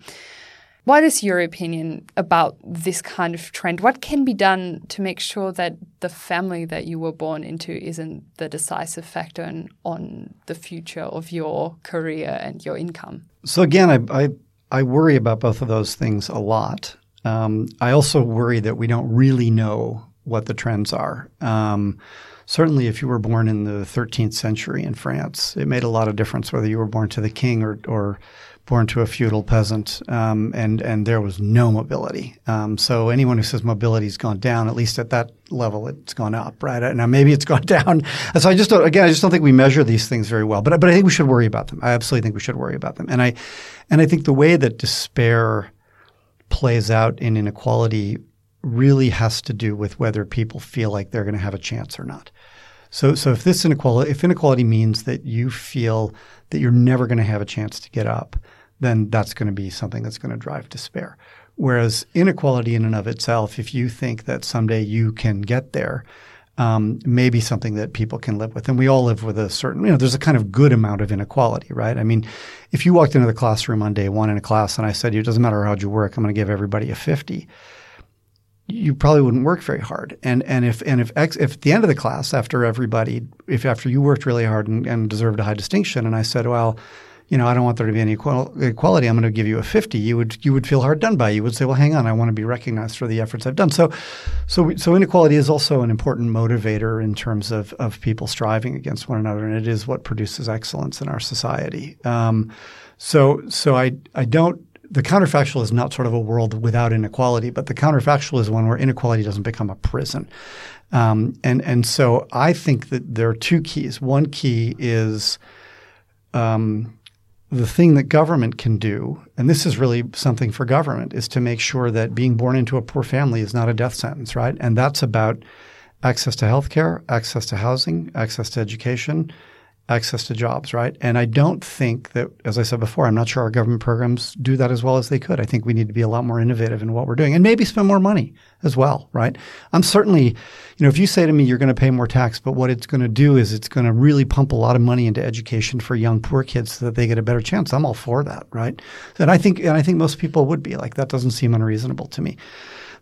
What is your opinion about this kind of trend? What can be done to make sure that the family that you were born into isn't the decisive factor in, on the future of your career and your income? So again, I, I, I worry about both of those things a lot. Um, I also worry that we don't really know what the trends are. Um, certainly, if you were born in the 13th century in France, it made a lot of difference whether you were born to the king or, or born to a feudal peasant, um, and and there was no mobility. Um, so anyone who says mobility's gone down, at least at that level, it's gone up, right? Now maybe it's [laughs] gone down. So I just don't, again, I just don't think we measure these things very well. But but I think we should worry about them. I absolutely think we should worry about them. And I and I think the way that despair plays out in inequality really has to do with whether people feel like they're going to have a chance or not. So, so if this inequality, if inequality means that you feel that you're never going to have a chance to get up, then that's going to be something that's going to drive despair. Whereas inequality in and of itself, if you think that someday you can get there, um, may be something that people can live with. And we all live with a certain, you know, there's a kind of good amount of inequality, right? I mean, if you walked into the classroom on day one in a class and I said, it doesn't matter how'd you work, I'm going to give everybody a 50 you probably wouldn't work very hard. And and if and if ex, if at the end of the class, after everybody, if after you worked really hard and, and deserved a high distinction, and I said, well, you know, I don't want there to be any equality. I'm going to give you a 50. You would you would feel hard done by. You would say, well, hang on, I want to be recognized for the efforts I've done. So, so so inequality is also an important motivator in terms of of people striving against one another, and it is what produces excellence in our society. Um, so so I I don't the counterfactual is not sort of a world without inequality, but the counterfactual is one where inequality doesn't become a prison. Um, and and so I think that there are two keys. One key is um, the thing that government can do, and this is really something for government, is to make sure that being born into a poor family is not a death sentence, right? And that's about access to health care, access to housing, access to education, access to jobs, right? And I don't think that, as I said before, I'm not sure our government programs do that as well as they could. I think we need to be a lot more innovative in what we're doing and maybe spend more money as well, right? I'm certainly, you know, if you say to me you're going to pay more tax, but what it's going to do is it's going to really pump a lot of money into education for young poor kids so that they get a better chance, I'm all for that, right? And I think, and I think most people would be like that doesn't seem unreasonable to me.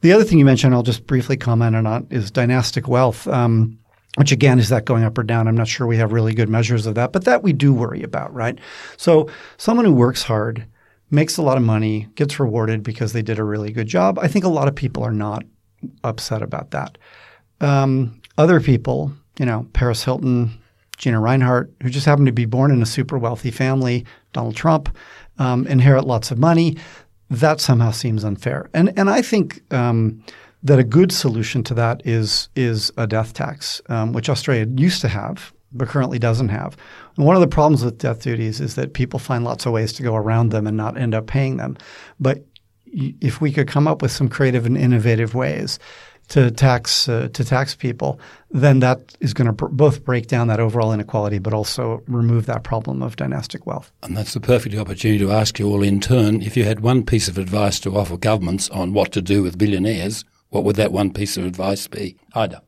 The other thing you mentioned, I'll just briefly comment on, is dynastic wealth. Um, which again is that going up or down? I'm not sure we have really good measures of that but that we do worry about right? So someone who works hard makes a lot of money gets rewarded because they did a really good job i think a lot of people are not upset about that. Um, other people you know paris hilton gina rinehart who just happen to be born in a super wealthy family donald trump um, inherit lots of money that somehow seems unfair. And and i think um, that a good solution to that is is a death tax, um, which Australia used to have but currently doesn't have. And one of the problems with death duties is that people find lots of ways to go around them and not end up paying them. But if we could come up with some creative and innovative ways to tax uh, to tax people, then that is going to pr- both break down that overall inequality, but also remove that problem of dynastic wealth. And that's the perfect opportunity to ask you all in turn if you had one piece of advice to offer governments on what to do with billionaires, what would that one piece of advice be? Ida.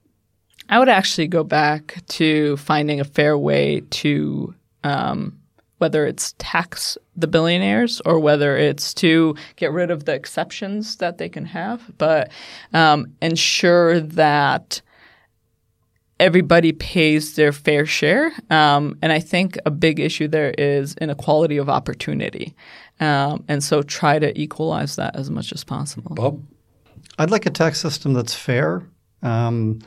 I would actually go back to finding a fair way to um, whether it's tax the billionaires or whether it's to get rid of the exceptions that they can have, but um, ensure that everybody pays their fair share. Um, and I think a big issue there is inequality of opportunity. Um, and so try to equalize that as much as possible. Bob? I'd like a tax system that's fair. Um,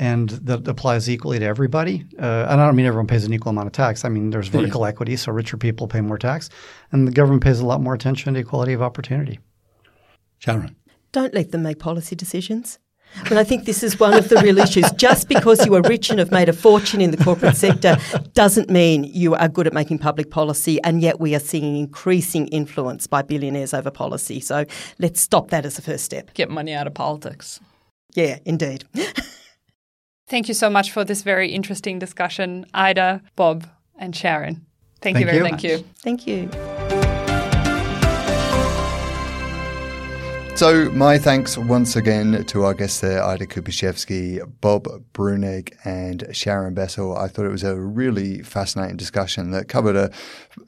and that applies equally to everybody. Uh, and I don't mean everyone pays an equal amount of tax. I mean there's vertical yeah. equity, so richer people pay more tax, and the government pays a lot more attention to equality of opportunity. Sharon, don't let them make policy decisions. And I think this is one of the real issues. Just because you are rich and have made a fortune in the corporate sector doesn't mean you are good at making public policy, and yet we are seeing increasing influence by billionaires over policy. So let's stop that as a first step. Get money out of politics. Yeah, indeed. [laughs] Thank you so much for this very interesting discussion, Ida, Bob, and Sharon. Thank, Thank you very you. much. Thank you. Thank you. So, my thanks once again to our guests there, Ida Kubiszewski, Bob Breunig, and Sharon Bessell. I thought it was a really fascinating discussion that covered a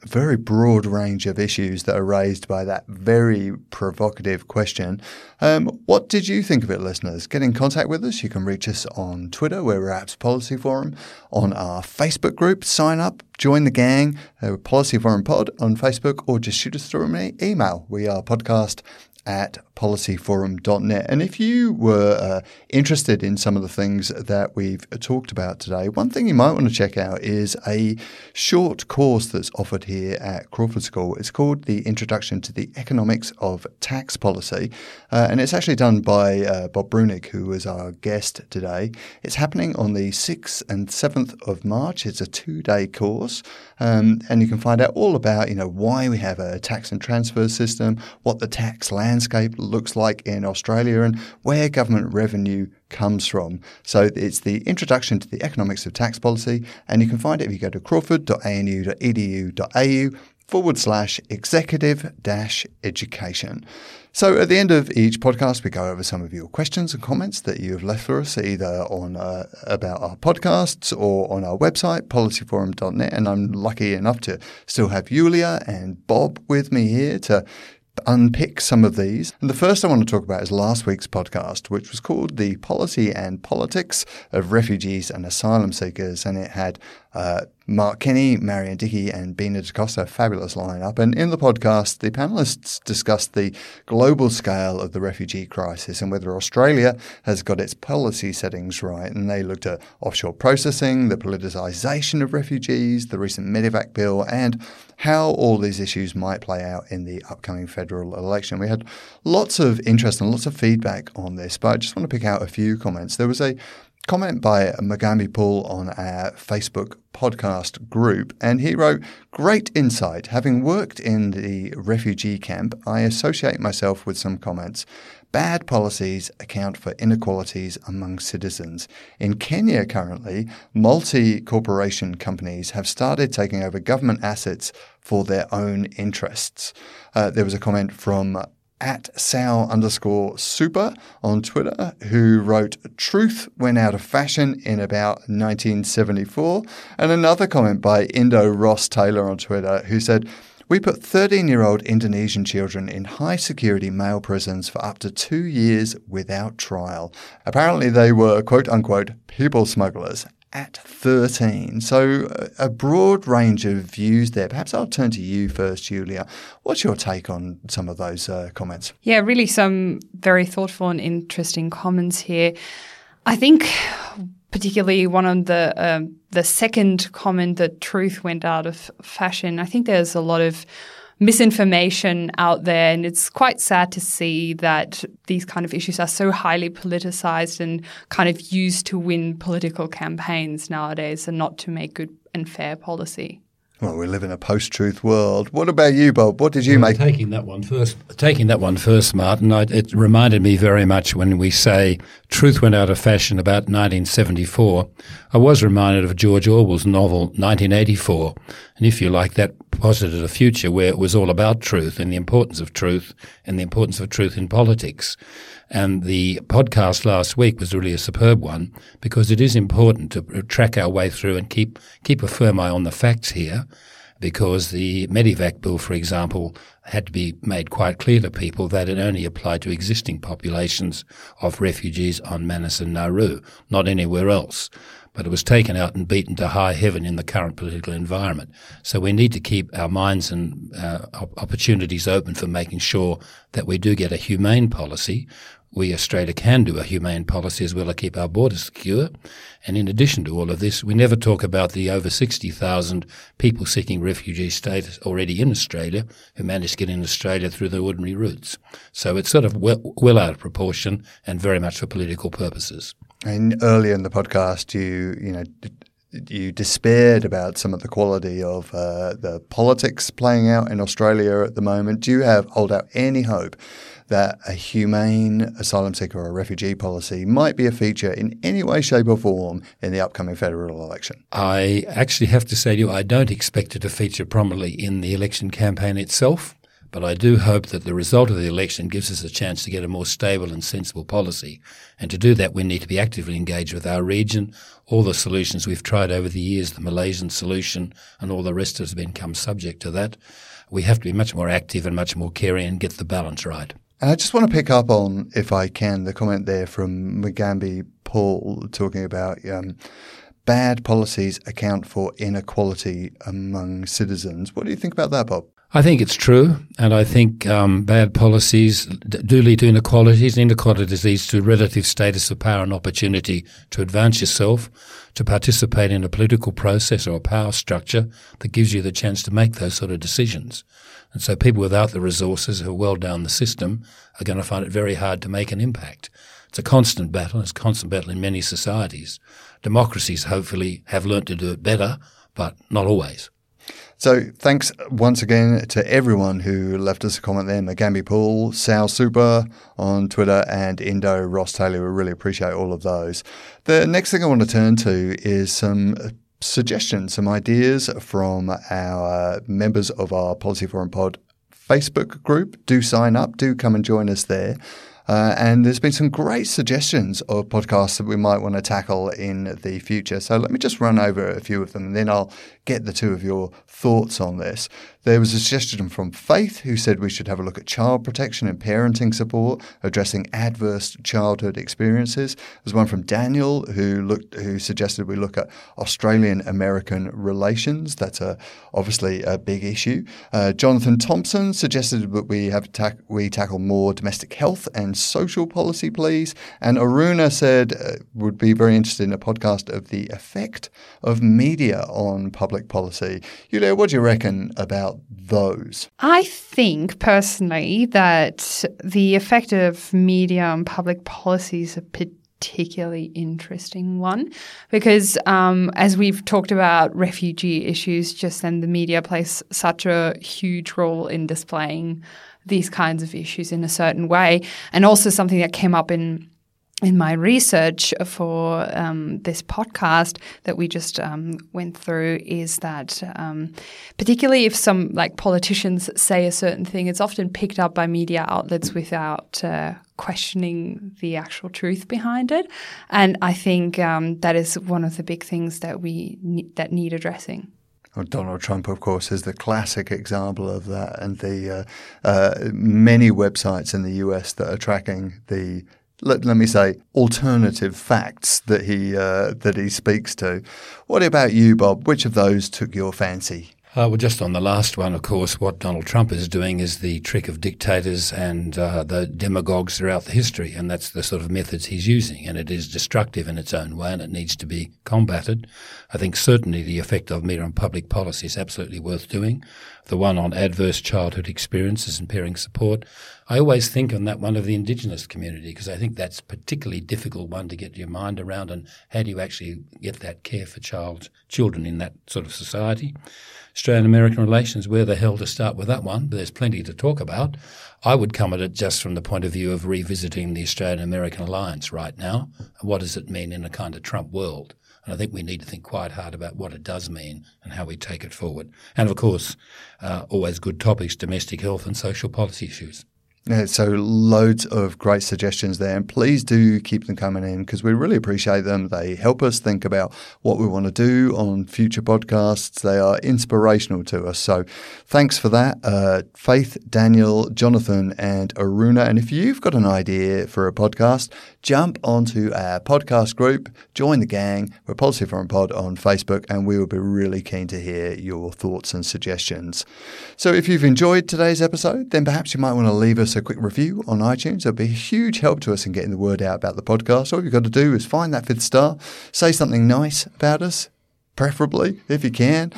very broad range of issues that are raised by that very provocative question. Um, what did you think of it, listeners? Get in contact with us. You can reach us on Twitter, where we're Apps Policy Forum, on our Facebook group. Sign up, join the gang, uh, Policy Forum Pod on Facebook, or just shoot us through an email. We are podcast at policyforum.net. And if you were uh, interested in some of the things that we've talked about today, one thing you might want to check out is a short course that's offered here at Crawford School. It's called The Introduction to the Economics of Tax Policy, uh, and it's actually done by uh, Bob Breunig, who is our guest today. It's happening on the 6th and 7th of March. It's a two-day course, um, and you can find out all about, you know, why we have a tax and transfer system, what the tax landscape looks like in Australia and where government revenue comes from. So it's the introduction to the economics of tax policy, and you can find it if you go to crawford.anu.edu.au forward slash executive dash education. So at the end of each podcast, we go over some of your questions and comments that you have left for us, either on uh, about our podcasts or on our website, policyforum.net. And I'm lucky enough to still have Yulia and Bob with me here to unpick some of these. And the first I want to talk about is last week's podcast, which was called The Policy and Politics of Refugees and Asylum Seekers. And it had uh, Mark Kenny, Marion Dickey, and Bina D'Costa, fabulous lineup. And in the podcast, the panelists discussed the global scale of the refugee crisis and whether Australia has got its policy settings right. And they looked at offshore processing, the politicisation of refugees, the recent Medevac bill, and how all these issues might play out in the upcoming federal election. We had lots of interest and lots of feedback on this, but I just want to pick out a few comments. There was a comment by Mugambi Paul on our Facebook podcast group, and he wrote, Great insight. Having worked in the refugee camp, I associate myself with some comments. Bad policies account for inequalities among citizens. In Kenya currently, multi corporation companies have started taking over government assets for their own interests. Uh, there was a comment from at Sal underscore super on Twitter, who wrote, Truth went out of fashion in about 1974. And another comment by Indo Ross Taylor on Twitter, who said, we put 13 year old Indonesian children in high security male prisons for up to two years without trial. Apparently, they were quote unquote people smugglers at 13. So, a broad range of views there. Perhaps I'll turn to you first, Julia. What's your take on some of those uh, comments? Yeah, really some very thoughtful and interesting comments here. I think, particularly one of the um, the second comment, that truth went out of fashion. I think there's a lot of misinformation out there. And it's quite sad to see that these kind of issues are so highly politicized and kind of used to win political campaigns nowadays and not to make good and fair policy. Well, we live in a post-truth world. What about you, Bob? What did you well, make? Taking that one first, taking that one first, Martin. I, it reminded me very much when we say truth went out of fashion about 1974. I was reminded of George Orwell's novel 1984, and if you like, that posited a future where it was all about truth and the importance of truth and the importance of truth in politics. And the podcast last week was really a superb one because it is important to track our way through and keep keep a firm eye on the facts here. Because the Medevac bill, for example, had to be made quite clear to people that it only applied to existing populations of refugees on Manus and Nauru, not anywhere else but it was taken out and beaten to high heaven in the current political environment. So we need to keep our minds and uh, opportunities open for making sure that we do get a humane policy we Australia can do a humane policy as well to keep our borders secure. And in addition to all of this, we never talk about the over 60,000 people seeking refugee status already in Australia who managed to get in Australia through the ordinary routes. So it's sort of well, well out of proportion and very much for political purposes. And earlier in the podcast, you, you know, you despaired about some of the quality of uh, the politics playing out in Australia at the moment. Do you have hold out any hope that a humane asylum seeker or refugee policy might be a feature in any way, shape, or form in the upcoming federal election? I actually have to say to you, I don't expect it to feature prominently in the election campaign itself. But I do hope that the result of the election gives us a chance to get a more stable and sensible policy. And to do that, we need to be actively engaged with our region. All the solutions we've tried over the years, the Malaysian solution and all the rest has become subject to that. We have to be much more active and much more caring and get the balance right. And I just want to pick up on, if I can, the comment there from Mugambi Paul talking about um, bad policies account for inequality among citizens. What do you think about that, Bob? I think it's true, and I think um, bad policies do lead to inequalities. And inequalities leads to relative status of power and opportunity to advance yourself, to participate in a political process or a power structure that gives you the chance to make those sort of decisions. And so people without the resources who are well down the system are going to find it very hard to make an impact. It's a constant battle. It's a constant battle in many societies. Democracies hopefully have learnt to do it better, but not always. So thanks once again to everyone who left us a comment there. Mugambi Paul, Sal Super on Twitter, and Indo Ross Taylor. We really appreciate all of those. The next thing I want to turn to is some suggestions, some ideas from our members of our Policy Forum Pod Facebook group. Do sign up, do come and join us there. Uh, and there's been some great suggestions of podcasts that we might want to tackle in the future. So let me just run over a few of them and then I'll get the two of your thoughts on this. There was a suggestion from Faith who said we should have a look at child protection and parenting support, addressing adverse childhood experiences. There's one from Daniel who looked who suggested we look at Australian American relations. That's a, obviously a big issue. Uh, Jonathan Thompson suggested that we have ta- we tackle more domestic health and social policy, please. And Aruna said uh, would be very interested in a podcast of the effect of media on public policy. Yulia, what do you reckon about those? I think personally that the effect of media on public policy is a particularly interesting one because, um, as we've talked about refugee issues just then, the media plays such a huge role in displaying these kinds of issues in a certain way. And also something that came up in in my research for um, this podcast that we just um, went through is that um, particularly if some like politicians say a certain thing, it's often picked up by media outlets without uh, questioning the actual truth behind it, and I think um, that is one of the big things that we ne- that need addressing. Well, Donald Trump, of course, is the classic example of that, and the uh, uh, many websites in the US that are tracking the let, let me say, alternative facts that he uh, that he speaks to. What about you, Bob? Which of those took your fancy? Uh, well, just on the last one, of course, what Donald Trump is doing is the trick of dictators and uh, the demagogues throughout the history, and that's the sort of methods he's using, and it is destructive in its own way, and it needs to be combated. I think certainly the effect of media on public policy is absolutely worth doing. The one on adverse childhood experiences and parent support, I always think on that one of the Indigenous community because I think that's particularly difficult one to get your mind around, and how do you actually get that care for child children in that sort of society? Australian American relations, where the hell to start with that one? But there's plenty to talk about. I would come at it just from the point of view of revisiting the Australian American alliance right now. What does it mean in a kind of Trump world? And I think we need to think quite hard about what it does mean and how we take it forward. And of course, uh, always good topics domestic health and social policy issues. Yeah, so loads of great suggestions there, and please do keep them coming in because we really appreciate them. They help us think about what we want to do on future podcasts. They are inspirational to us. So thanks for that, uh, Faith, Daniel, Jonathan, and Aruna. And if you've got an idea for a podcast, jump onto our podcast group, join the gang. We're Policy Forum Pod on Facebook, and we will be really keen to hear your thoughts and suggestions. So if you've enjoyed today's episode, then perhaps you might want to leave us a quick review on iTunes. It'll be a huge help to us in getting the word out about the podcast. All you've got to do is find that fifth star, say something nice about us, preferably if you can.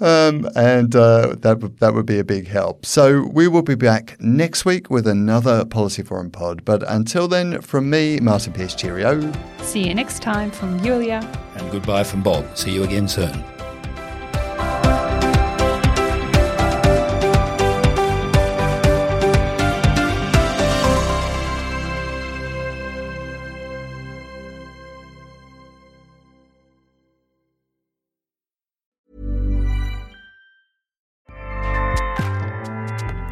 Um, and uh, that that would be a big help. So we will be back next week with another Policy Forum pod. But until then, from me, Martin Pierce, cheerio. See you next time from Julia. And goodbye from Bob. See you again soon.